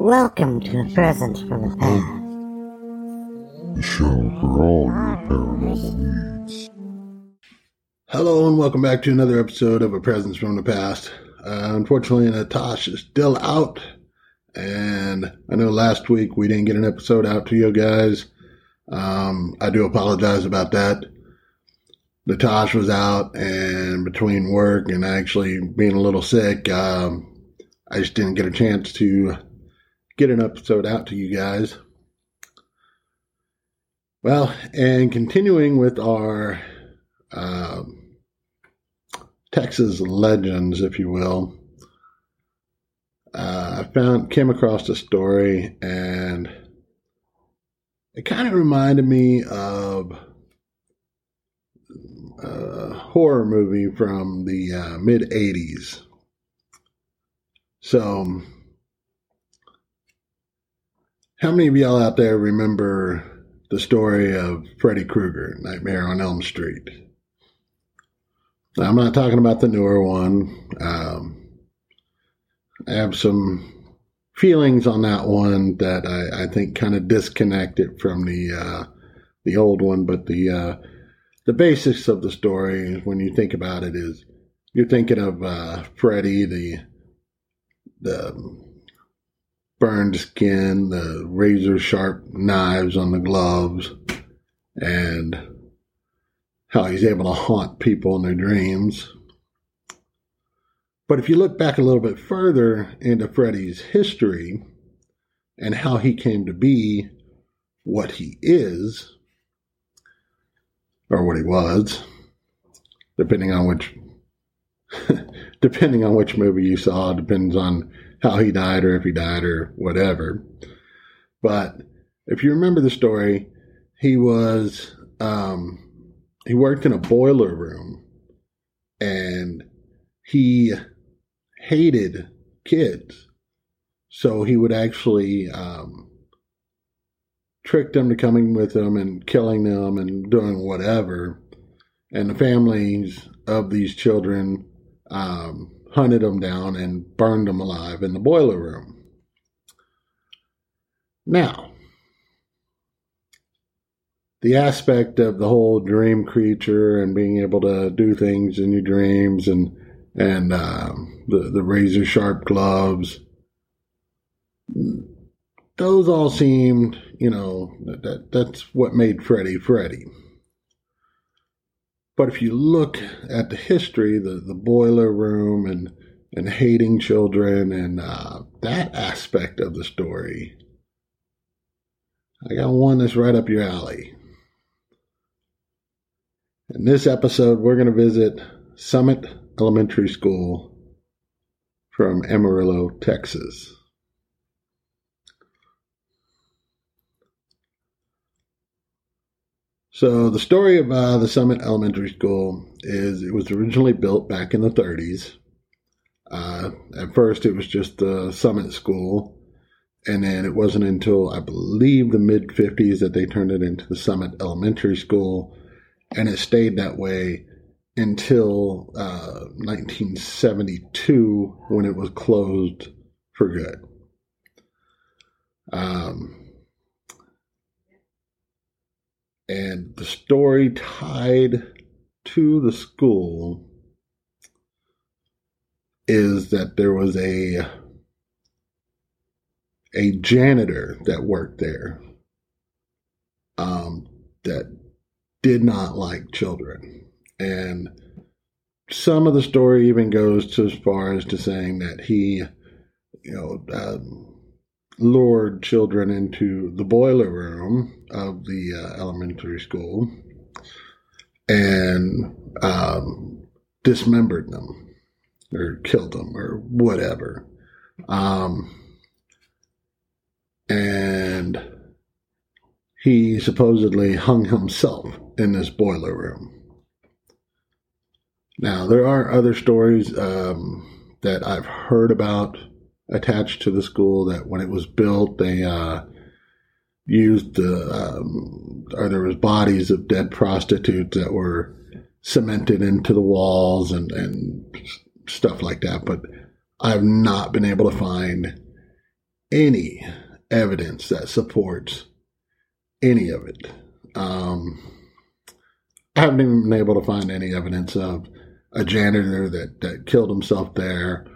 Welcome to a presence from the past. The show for all your paranormal needs. Hello and welcome back to another episode of A Presence from the Past. Uh, unfortunately, Natasha is still out, and I know last week we didn't get an episode out to you guys. Um, I do apologize about that. Natasha was out, and between work and actually being a little sick, um, I just didn't get a chance to get an episode out to you guys. Well, and continuing with our um, Texas legends, if you will, uh, I found came across a story, and it kind of reminded me of a horror movie from the uh, mid '80s. So, how many of y'all out there remember the story of Freddy Krueger, Nightmare on Elm Street? Now, I'm not talking about the newer one. Um, I have some feelings on that one that I, I think kind of disconnect it from the uh, the old one, but the uh, the basics of the story, when you think about it, is you're thinking of uh, Freddy, the the burned skin, the razor sharp knives on the gloves, and how he's able to haunt people in their dreams. But if you look back a little bit further into Freddy's history and how he came to be what he is, or what he was, depending on which depending on which movie you saw, depends on how he died or if he died or whatever. But if you remember the story, he was um, he worked in a boiler room and he hated kids. So he would actually um, trick them to coming with him and killing them and doing whatever. And the families of these children um, hunted them down and burned them alive in the boiler room. Now, the aspect of the whole dream creature and being able to do things in your dreams and and um, the the razor sharp gloves, those all seemed, you know, that, that that's what made Freddy Freddy. But if you look at the history, the, the boiler room and and hating children and uh, that aspect of the story, I got one that's right up your alley. In this episode, we're going to visit Summit Elementary School from Amarillo, Texas. So the story of uh, the Summit Elementary School is it was originally built back in the 30s. Uh, at first, it was just the Summit School, and then it wasn't until I believe the mid 50s that they turned it into the Summit Elementary School, and it stayed that way until uh, 1972 when it was closed for good. Um, and the story tied to the school is that there was a a janitor that worked there um, that did not like children. And some of the story even goes to as far as to saying that he you know um, lured children into the boiler room of the uh, elementary school and um, dismembered them or killed them or whatever. Um, and he supposedly hung himself in this boiler room. Now, there are other stories um, that I've heard about attached to the school that when it was built, they uh, used the, um, or there was bodies of dead prostitutes that were cemented into the walls and, and stuff like that. But I've not been able to find any evidence that supports any of it. Um, I haven't even been able to find any evidence of a janitor that, that killed himself there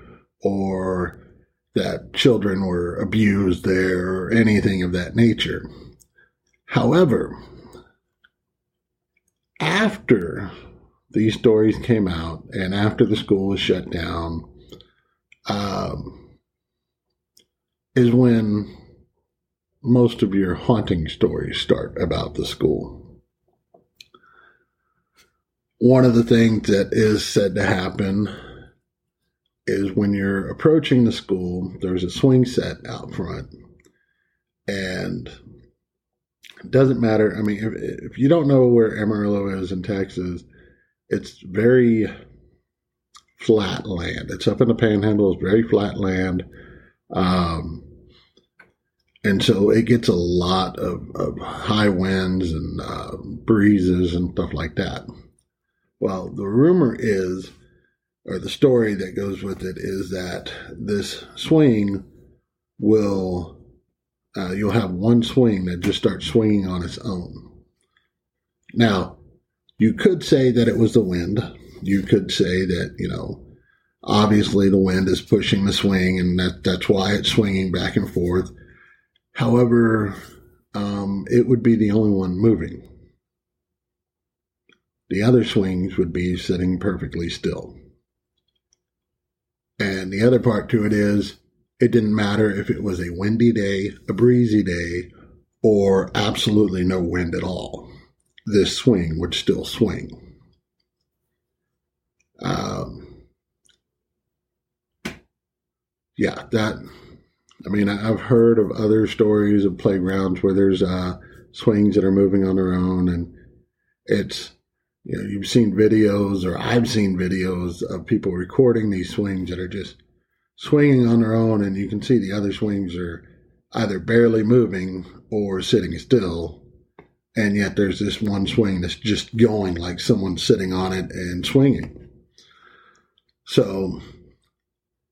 or that children were abused there or anything of that nature. However, after these stories came out and after the school was shut down, um, is when most of your haunting stories start about the school. One of the things that is said to happen is when you're approaching the school, there's a swing set out front. And it doesn't matter. I mean, if, if you don't know where Amarillo is in Texas, it's very flat land. It's up in the panhandle, it's very flat land. Um, and so it gets a lot of, of high winds and uh, breezes and stuff like that. Well, the rumor is or the story that goes with it is that this swing will uh, you'll have one swing that just starts swinging on its own. Now, you could say that it was the wind. You could say that you know, obviously the wind is pushing the swing, and that that's why it's swinging back and forth. However, um, it would be the only one moving. The other swings would be sitting perfectly still. And the other part to it is it didn't matter if it was a windy day, a breezy day, or absolutely no wind at all. This swing would still swing. Um, yeah, that. I mean, I've heard of other stories of playgrounds where there's uh, swings that are moving on their own, and it's you know, you've seen videos or I've seen videos of people recording these swings that are just swinging on their own and you can see the other swings are either barely moving or sitting still. And yet there's this one swing that's just going like someone's sitting on it and swinging. So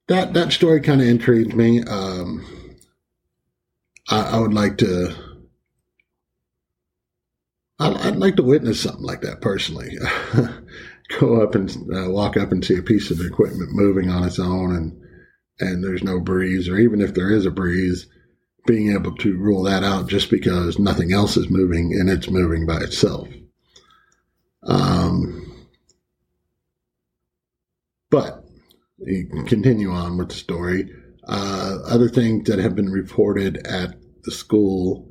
that, that story kind of intrigued me. Um, I, I would like to I'd like to witness something like that personally. Go up and uh, walk up and see a piece of equipment moving on its own, and and there's no breeze, or even if there is a breeze, being able to rule that out just because nothing else is moving and it's moving by itself. Um, but you can continue on with the story. Uh, other things that have been reported at the school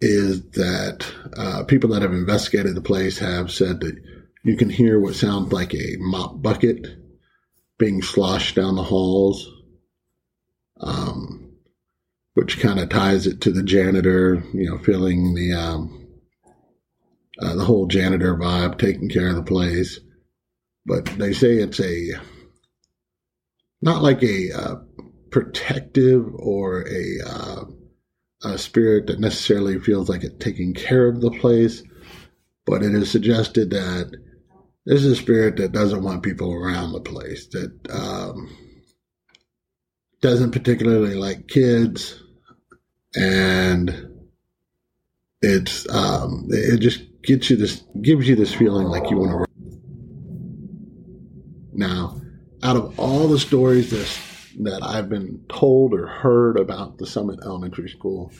is that uh, people that have investigated the place have said that you can hear what sounds like a mop bucket being sloshed down the halls, um, which kind of ties it to the janitor, you know, feeling the um, uh, the whole janitor vibe, taking care of the place. But they say it's a not like a uh, protective or a uh, a spirit that necessarily feels like it's taking care of the place, but it is suggested that this is a spirit that doesn't want people around the place, that um, doesn't particularly like kids, and it's um, it just gets you this gives you this feeling like you want to. Now, out of all the stories this that I've been told or heard about the Summit Elementary School,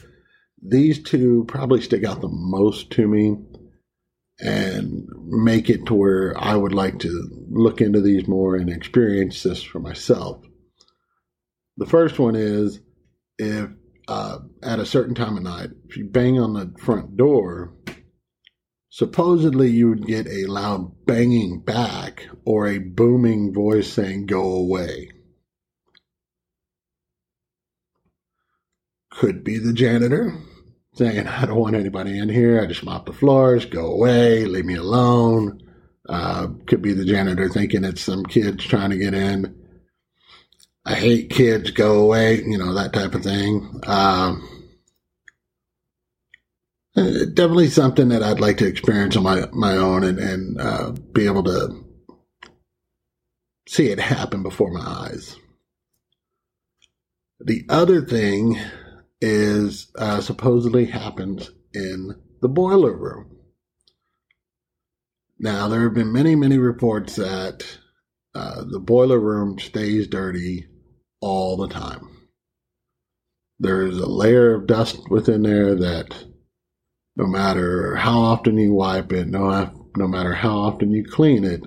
these two probably stick out the most to me and make it to where I would like to look into these more and experience this for myself. The first one is if uh, at a certain time of night, if you bang on the front door, supposedly you would get a loud banging back or a booming voice saying, Go away. Could be the janitor saying, I don't want anybody in here. I just mop the floors, go away, leave me alone. Uh, could be the janitor thinking it's some kids trying to get in. I hate kids, go away, you know, that type of thing. Um, definitely something that I'd like to experience on my, my own and, and uh, be able to see it happen before my eyes. The other thing is uh, supposedly happens in the boiler room. Now, there have been many, many reports that uh, the boiler room stays dirty all the time. There's a layer of dust within there that no matter how often you wipe it, no, no matter how often you clean it,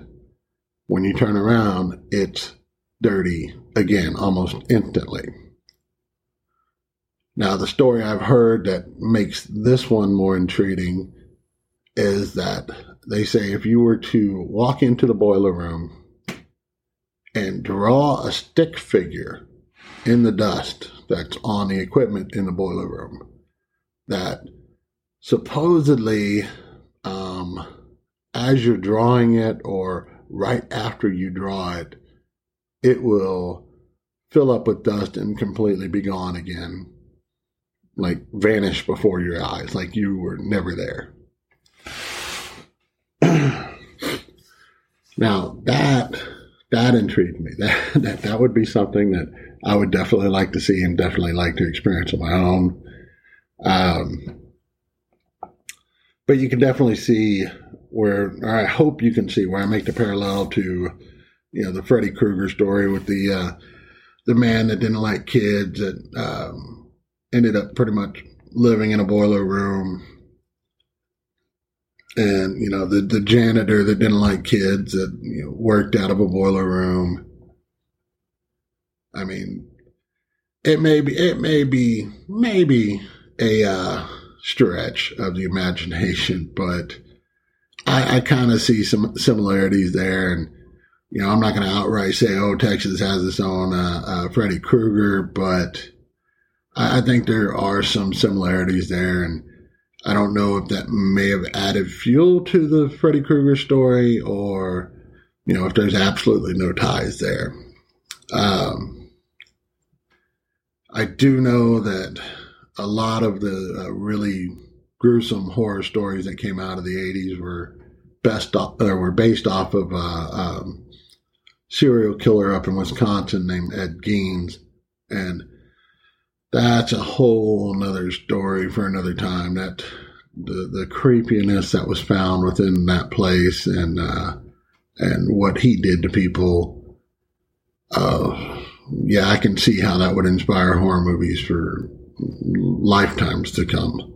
when you turn around, it's dirty again almost instantly. Now, the story I've heard that makes this one more intriguing is that they say if you were to walk into the boiler room and draw a stick figure in the dust that's on the equipment in the boiler room, that supposedly, um, as you're drawing it or right after you draw it, it will fill up with dust and completely be gone again. Like vanish before your eyes, like you were never there. now that that intrigued me. That, that that would be something that I would definitely like to see and definitely like to experience on my own. Um, but you can definitely see where, or I hope you can see where I make the parallel to, you know, the Freddy Krueger story with the uh, the man that didn't like kids that um, ended up pretty much living in a boiler room and you know the the janitor that didn't like kids that you know, worked out of a boiler room. I mean, it may be it may be maybe a uh, stretch of the imagination, but I, I kind of see some similarities there. And you know, I'm not going to outright say, "Oh, Texas has its own uh, uh, Freddy Krueger," but I, I think there are some similarities there, and I don't know if that may have added fuel to the Freddy Krueger story or, you know, if there's absolutely no ties there. Um, I do know that a lot of the uh, really gruesome horror stories that came out of the 80s were best off, or were based off of a uh, um, serial killer up in Wisconsin named Ed Gein. And that's a whole nother story for another time. That the the creepiness that was found within that place and uh, and what he did to people. Uh, yeah, I can see how that would inspire horror movies for lifetimes to come.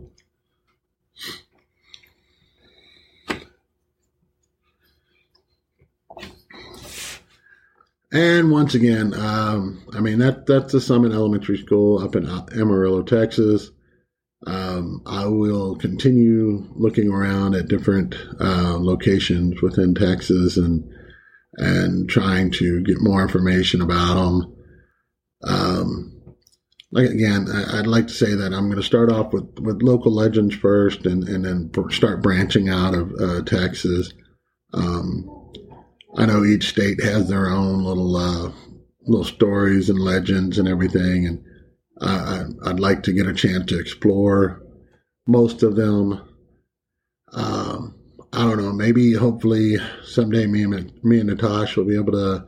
And once again, um, I mean that that's the Summit Elementary School up in Amarillo, Texas. Um, I will continue looking around at different uh, locations within Texas and and trying to get more information about them. Um, like again, I'd like to say that I'm going to start off with, with local legends first, and and then start branching out of uh, Texas. Um, I know each state has their own little uh, little stories and legends and everything, and I, would like to get a chance to explore most of them. Um, I don't know. Maybe, hopefully, someday me and me and Natasha will be able to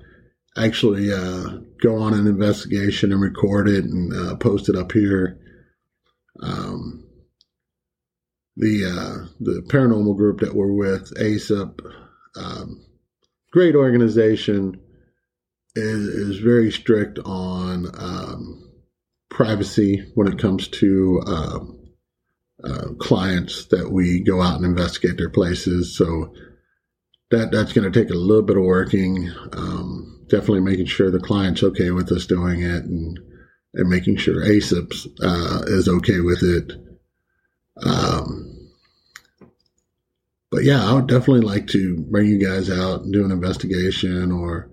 actually uh, go on an investigation and record it and uh, post it up here. Um, the uh, the paranormal group that we're with, ASAP, um, great organization, is is very strict on um, privacy when it comes to um, uh, clients that we go out and investigate their places. So that that's going to take a little bit of working. Um, definitely making sure the client's okay with us doing it, and and making sure ASAP uh, is okay with it. Um, but yeah, I would definitely like to bring you guys out and do an investigation or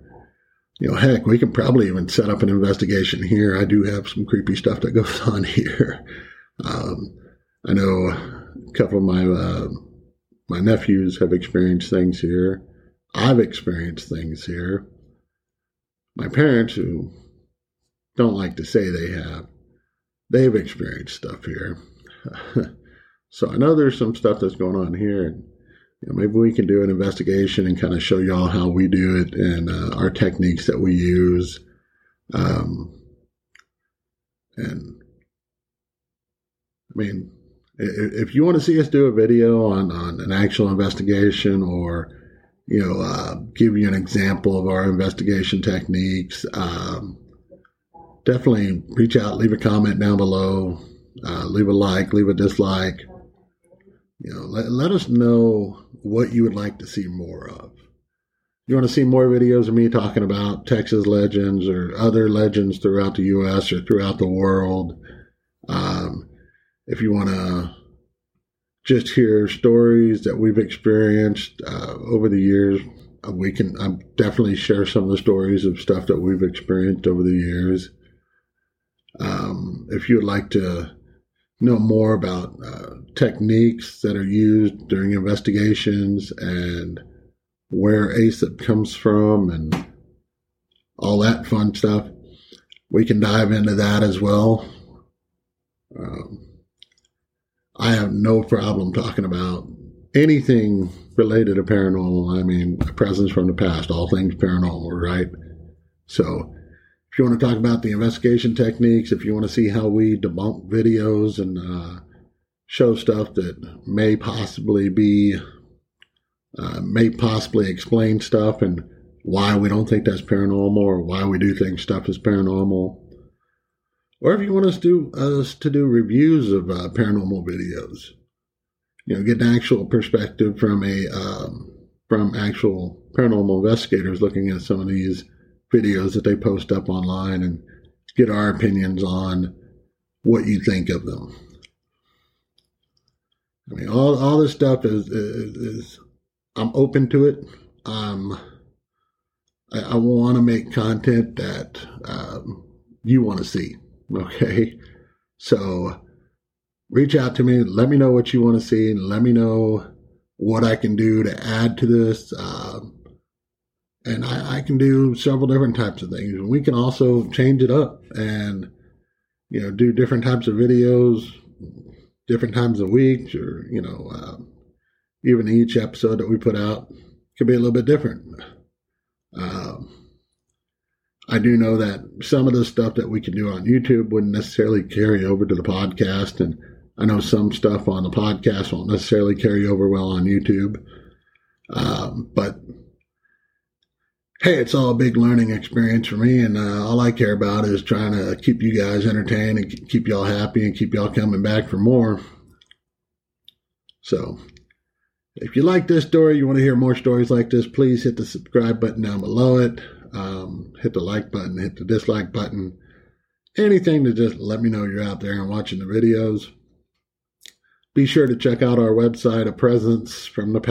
you know, heck, we can probably even set up an investigation here. I do have some creepy stuff that goes on here. Um, I know a couple of my uh, my nephews have experienced things here. I've experienced things here. My parents, who don't like to say they have, they've experienced stuff here. so I know there's some stuff that's going on here you know, maybe we can do an investigation and kind of show y'all how we do it and uh, our techniques that we use. Um, And I mean, if you want to see us do a video on, on an actual investigation or, you know, uh, give you an example of our investigation techniques, um, definitely reach out, leave a comment down below, uh, leave a like, leave a dislike. You know, let, let us know what you would like to see more of. You want to see more videos of me talking about Texas legends or other legends throughout the U.S. or throughout the world. Um, if you want to just hear stories that we've experienced uh, over the years, uh, we can i definitely share some of the stories of stuff that we've experienced over the years. Um, if you would like to know more about uh, techniques that are used during investigations and where ASAP comes from and all that fun stuff, we can dive into that as well. Um, I have no problem talking about anything related to paranormal. I mean, presence from the past, all things paranormal, right? So, if you want to talk about the investigation techniques, if you want to see how we debunk videos and uh, show stuff that may possibly be, uh, may possibly explain stuff and why we don't think that's paranormal or why we do think stuff is paranormal, or if you want us to us to do reviews of uh, paranormal videos, you know, get an actual perspective from a um, from actual paranormal investigators looking at some of these videos that they post up online and get our opinions on what you think of them. I mean, all all this stuff is is, is I'm open to it. Um, I, I want to make content that um, you want to see. Okay. So reach out to me. Let me know what you want to see and let me know what I can do to add to this. Um, and I, I, can do several different types of things. We can also change it up and, you know, do different types of videos, different times of week, or, you know, uh, even each episode that we put out could be a little bit different. Um, I do know that some of the stuff that we can do on YouTube wouldn't necessarily carry over to the podcast. And I know some stuff on the podcast won't necessarily carry over well on YouTube. Um, but hey, it's all a big learning experience for me. And uh, all I care about is trying to keep you guys entertained and keep y'all happy and keep y'all coming back for more. So if you like this story, you want to hear more stories like this, please hit the subscribe button down below it. Um, hit the like button, hit the dislike button, anything to just let me know you're out there and watching the videos. Be sure to check out our website, a presence from the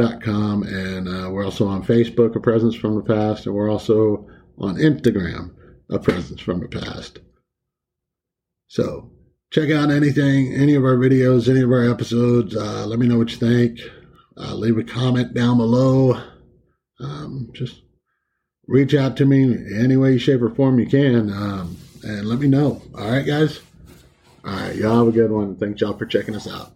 past.com, and uh, we're also on Facebook, a presence from the past, and we're also on Instagram, a presence from the past. So check out anything, any of our videos, any of our episodes. Uh, let me know what you think. Uh, leave a comment down below um, just reach out to me any way, shape, or form you can, um, and let me know. All right, guys. All right, y'all have a good one. Thanks y'all for checking us out.